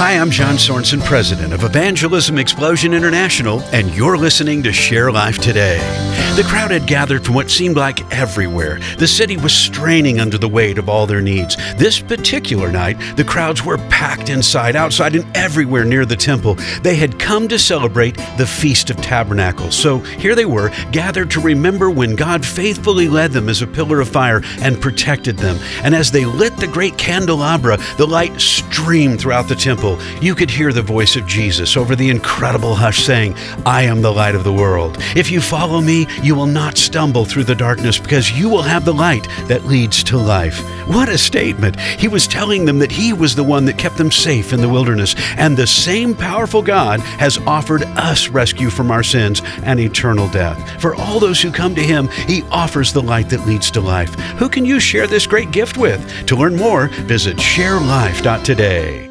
Hi, I'm John Sorensen, president of Evangelism Explosion International, and you're listening to Share Life Today. The crowd had gathered from what seemed like everywhere. The city was straining under the weight of all their needs. This particular night, the crowds were packed inside, outside, and everywhere near the temple. They had come to celebrate the Feast of Tabernacles. So here they were, gathered to remember when God faithfully led them as a pillar of fire and protected them. And as they lit the great candelabra, the light streamed throughout the temple. You could hear the voice of Jesus over the incredible hush saying, I am the light of the world. If you follow me, you will not stumble through the darkness because you will have the light that leads to life. What a statement! He was telling them that He was the one that kept them safe in the wilderness, and the same powerful God has offered us rescue from our sins and eternal death. For all those who come to Him, He offers the light that leads to life. Who can you share this great gift with? To learn more, visit sharelife.today.